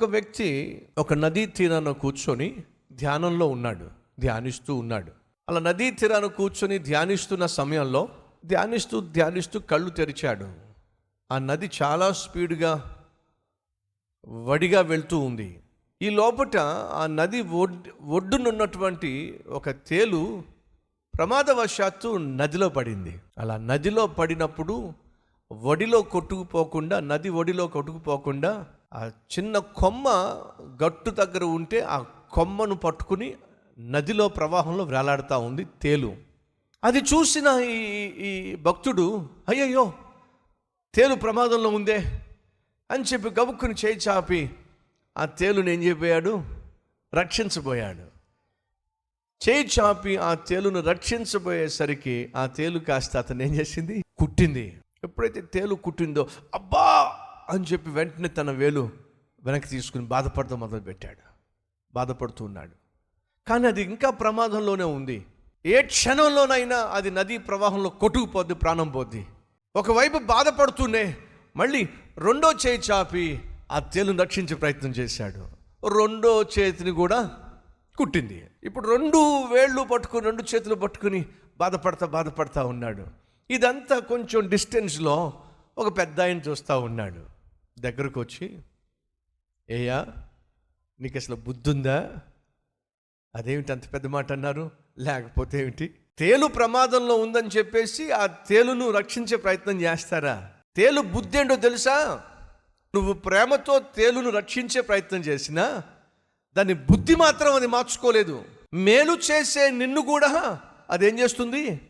ఒక వ్యక్తి ఒక నదీ తీరాన కూర్చొని ధ్యానంలో ఉన్నాడు ధ్యానిస్తూ ఉన్నాడు. అలా నదీ తీరాన కూర్చొని ధ్యానిస్తున్న సమయంలో ధ్యానిస్తూ ధ్యానిస్తూ కళ్ళు తెరిచాడు. ఆ నది చాలా స్పీడ్గా వడిగా వెళ్తూ ఉంది. ఈ లోపట ఆ నది ఒడ్ ఒడ్డునున్నటువంటి ఒక తేలు ప్రమాదవశాత్తు నదిలో పడింది. అలా నదిలో పడినప్పుడు వడిలో కొట్టుకుపోకుండా నది ఒడిలో కొట్టుకుపోకుండా ఆ చిన్న కొమ్మ గట్టు దగ్గర ఉంటే ఆ కొమ్మను పట్టుకుని నదిలో ప్రవాహంలో వేలాడుతూ ఉంది తేలు. అది చూసిన ఈ ఈ భక్తుడు అయ్యయ్యో తేలు ప్రమాదంలో ఉందే అని చెప్పి గబుక్కుని చేయి చాపి ఆ తేలుని ఏం చేయబోయాడు రక్షించబోయాడు. చేయి చాపి ఆ తేలును రక్షించబోయేసరికి ఆ తేలు కాస్త అతను ఏం చేసింది? కుట్టింది. ఎప్పుడైతే తేలు కుట్టిందో అబ్బా అని చెప్పి వెంటనే తన వేలు వెనక్కి తీసుకుని బాధపడతా మొదలు పెట్టాడు బాధపడుతూ ఉన్నాడు. కానీ అది ఇంకా ప్రమాదంలోనే ఉంది. ఏ క్షణంలోనైనా అది నదీ ప్రవాహంలో కొట్టుకుపోద్ది ప్రాణం పోద్ది. ఒకవైపు బాధపడుతూనే మళ్ళీ రెండో చేయి చాపి ఆ తేలును రక్షించే ప్రయత్నం చేశాడు. రెండో చేతిని కూడా కుట్టింది. ఇప్పుడు రెండు వేళ్ళు పట్టుకుని రెండు చేతులు పట్టుకుని బాధపడతా బాధపడతా ఉన్నాడు. ఇదంతా కొంచెం డిస్టెన్స్లో ఒక పెద్ద ఆయన చూస్తూ ఉన్నాడు. దగ్గరకు వచ్చి ఏయా నీకు అసలు బుద్ధి ఉందా అదేమిటి అంత పెద్ద మాట అన్నారు? లేకపోతే ఏమిటి? తేలు ప్రమాదంలో ఉందని చెప్పేసి ఆ తేలును రక్షించే ప్రయత్నం చేస్తారా? తేలు బుద్ధి ఏంటో తెలుసా? నువ్వు ప్రేమతో తేలును రక్షించే ప్రయత్నం చేసినా దాని బుద్ధి మాత్రం అది మార్చుకోలేదు. మేలు చేసే నిన్ను కూడా అదేం చేస్తుంది?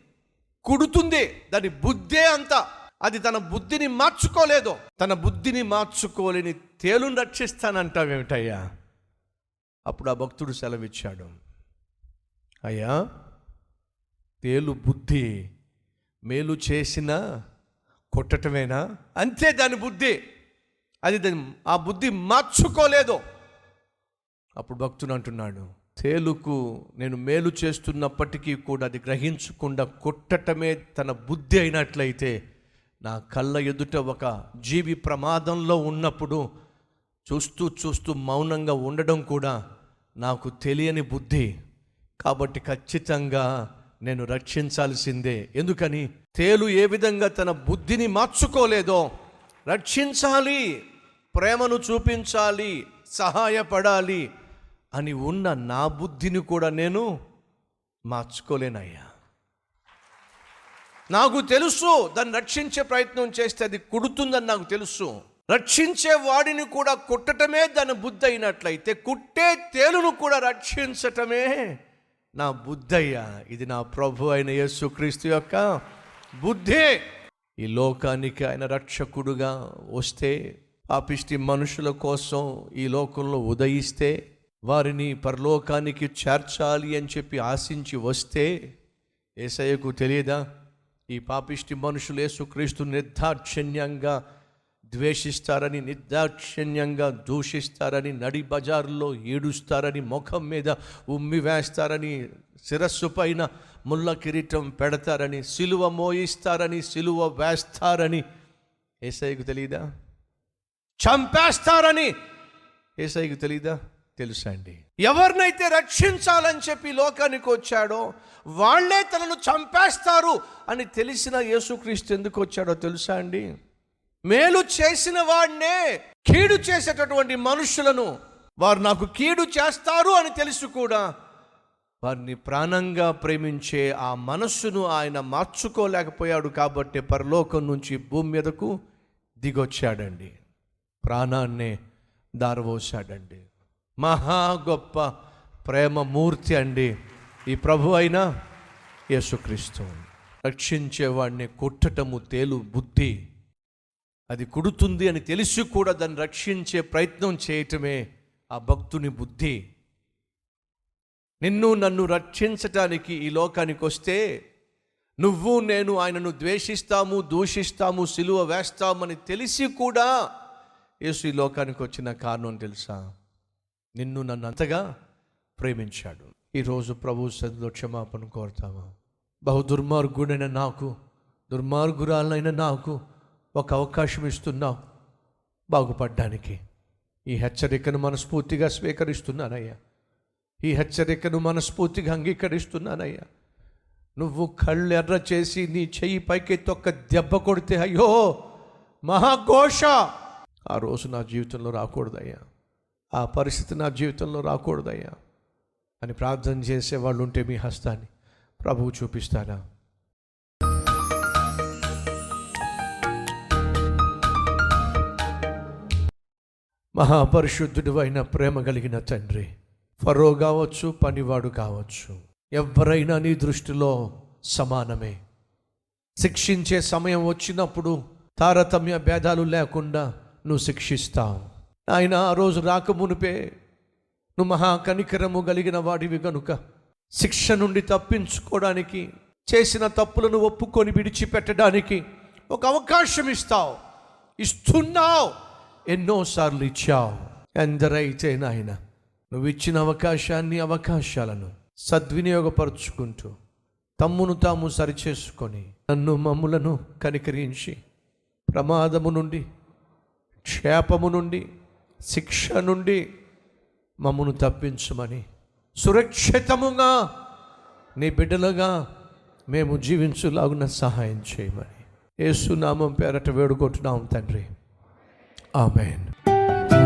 కుడుతుంది. దాని బుద్ధే అంతా. అది తన బుద్ధిని మార్చుకోలేదు. తన బుద్ధిని మార్చుకోలేని తేలును రక్షిస్తానంటావేమిటయ్యా? అప్పుడు ఆ భక్తుడు సెలవిచ్చాడు. అయ్యా తేలు బుద్ధి మేలు చేసిన కొట్టటమేనా? అంతే దాని బుద్ధి. అది దాని ఆ బుద్ధి మార్చుకోలేదు. అప్పుడు భక్తుడు అంటున్నాడు తేలుకు నేను మేలు చేస్తున్నప్పటికీ కూడా అది గ్రహించకుండా కొట్టటమే తన బుద్ధి అయినట్లయితే నా కళ్ళ ఎదుట ఒక జీవి ప్రమాదంలో ఉన్నప్పుడు చూస్తూ చూస్తూ మౌనంగా ఉండడం కూడా నాకు తెలియని బుద్ధి. కాబట్టి ఖచ్చితంగా నేను రక్షించాల్సిందే. ఎందుకని? తేలు ఏ విధంగా తన బుద్ధిని మార్చుకోలేదో రక్షించాలి ప్రేమను చూపించాలి సహాయపడాలి అని ఉన్న నా బుద్ధిని కూడా నేను మార్చుకోలేనయ్యా. నాకు తెలుసు దాన్ని రక్షించే ప్రయత్నం చేస్తే అది కుడుతుందని నాకు తెలుసు. రక్షించే వాడిని కూడా కుట్టటమే దాని బుద్ధి అయినట్లయితే కుట్టే తేలును కూడా రక్షించటమే నా బుద్ధయ్యా ఇది నా ప్రభు అయిన యేసుక్రీస్తు యొక్క బుద్ధే. ఈ లోకానికి ఆయన రక్షకుడుగా వస్తే పాపిష్టి మనుషుల కోసం ఈ లోకంలో ఉదయిస్తే వారిని పరలోకానికి చేర్చాలి అని చెప్పి ఆశించి వస్తే ఏసయ్యకు తెలియదా? ఈ పాపిష్టి మనుషులు యేసుక్రీస్తు నిర్దాక్షిణ్యంగా ద్వేషిస్తారని నిర్దాక్షిణ్యంగా దూషిస్తారని నడి బజారులో ఏడుస్తారని ముఖం మీద ఉమ్మి వేస్తారని శిరస్సు పైన ముళ్ళ కిరీటం పెడతారని సిలువ మోయిస్తారని సిలువ వేస్తారని ఏసైకు తెలీదా? చంపేస్తారని ఏసైకు తెలీదా? తెలుసా అండి ఎవరినైతే రక్షించాలని చెప్పి లోకానికి వచ్చాడో వాళ్ళే తనను చంపేస్తారు అని తెలిసిన యేసుక్రీస్తు ఎందుకు వచ్చాడో తెలుసా అండి? మేలు చేసిన వాడినే కీడు చేసేటటువంటి మనుషులను వారు నాకు కీడు చేస్తారు అని తెలుసు కూడా. వారిని ప్రాణంగా ప్రేమించే ఆ మనస్సును ఆయన మార్చుకోలేకపోయాడు కాబట్టి పరలోకం నుంచి భూమి మీదకు దిగొచ్చాడండి. ప్రాణాన్నే దారవోశాడండి మహా గొప్ప ప్రేమ మూర్తి అండి. ఈ ప్రభు అయిన యేసుక్రీస్తు. రక్షించేవాడిని కొట్టటము తేలు బుద్ధి. అది కుడుతుంది అని తెలిసి కూడా దాన్ని రక్షించే ప్రయత్నం చేయటమే ఆ భక్తుని బుద్ధి. నిన్ను నన్ను రక్షించటానికి ఈ లోకానికి వస్తే నువ్వు నేను ఆయనను ద్వేషిస్తాము దూషిస్తాము సిలువ వేస్తామని తెలిసి కూడా యేసు ఈ లోకానికి వచ్చిన కారణం తెలుసా? నిన్ను నన్ను అంతగా ప్రేమించాడు. ఈరోజు ప్రభు సన్నిధిలో క్షమాపణ కోరుతావా బహు దుర్మార్గుడైన నాకు దుర్మార్గురాలైన నాకు ఒక అవకాశం ఇస్తున్నావు బాగుపడ్డానికి. ఈ హెచ్చరికను మనస్ఫూర్తిగా స్వీకరిస్తున్నానయ్యా. ఈ హెచ్చరికను మనస్ఫూర్తిగా అంగీకరిస్తున్నానయ్యా. నువ్వు కళ్ళు ఎర్ర చేసి నీ చెయ్యి పైకి తొక్క దెబ్బ కొడితే అయ్యో మహాఘోష ఆ రోజు నా జీవితంలో రాకూడదయ్యా. ఆ పరిస్థితి నా జీవితంలో రాకూడదయ్యా అని ప్రార్థన చేసే వాళ్ళు ఉంటే మీ హస్తాన్ని ప్రభువు చూపిస్తారా మహాపరిశుద్ధుడు అయిన ప్రేమ కలిగిన తండ్రి ఫరో కావచ్చు పనివాడు కావచ్చు ఎవరైనా నీ దృష్టిలో సమానమే. శిక్షించే సమయం వచ్చినప్పుడు తారతమ్య భేదాలు లేకుండా నువ్వు శిక్షిస్తావు. ఆయన ఆ రోజు రాకమునిపే నువ్వు మహా కనికరము కలిగిన వాడివి గనుక. శిక్ష నుండి తప్పించుకోవడానికి చేసిన తప్పులను ఒప్పుకొని విడిచిపెట్టడానికి ఒక అవకాశం ఇస్తావు. ఇస్తున్నావు. ఎన్నోసార్లు ఇచ్చావు. ఎందరైతే నాయన నువ్వు ఇచ్చిన అవకాశాన్ని అవకాశాలను సద్వినియోగపరుచుకుంటూ తమ్మును తాము సరిచేసుకొని నన్ను మమ్ములను కనికరించి ప్రమాదము నుండి క్షేపము నుండి శిక్ష నుండి మమ్మను తప్పించమని సురక్షితముగా నీ బిడ్డలుగా మేము జీవించులాగున సహాయం చేయమని. ఏసునామం పేరట వేడుకుంటున్నాం తండ్రి. ఆమెన్.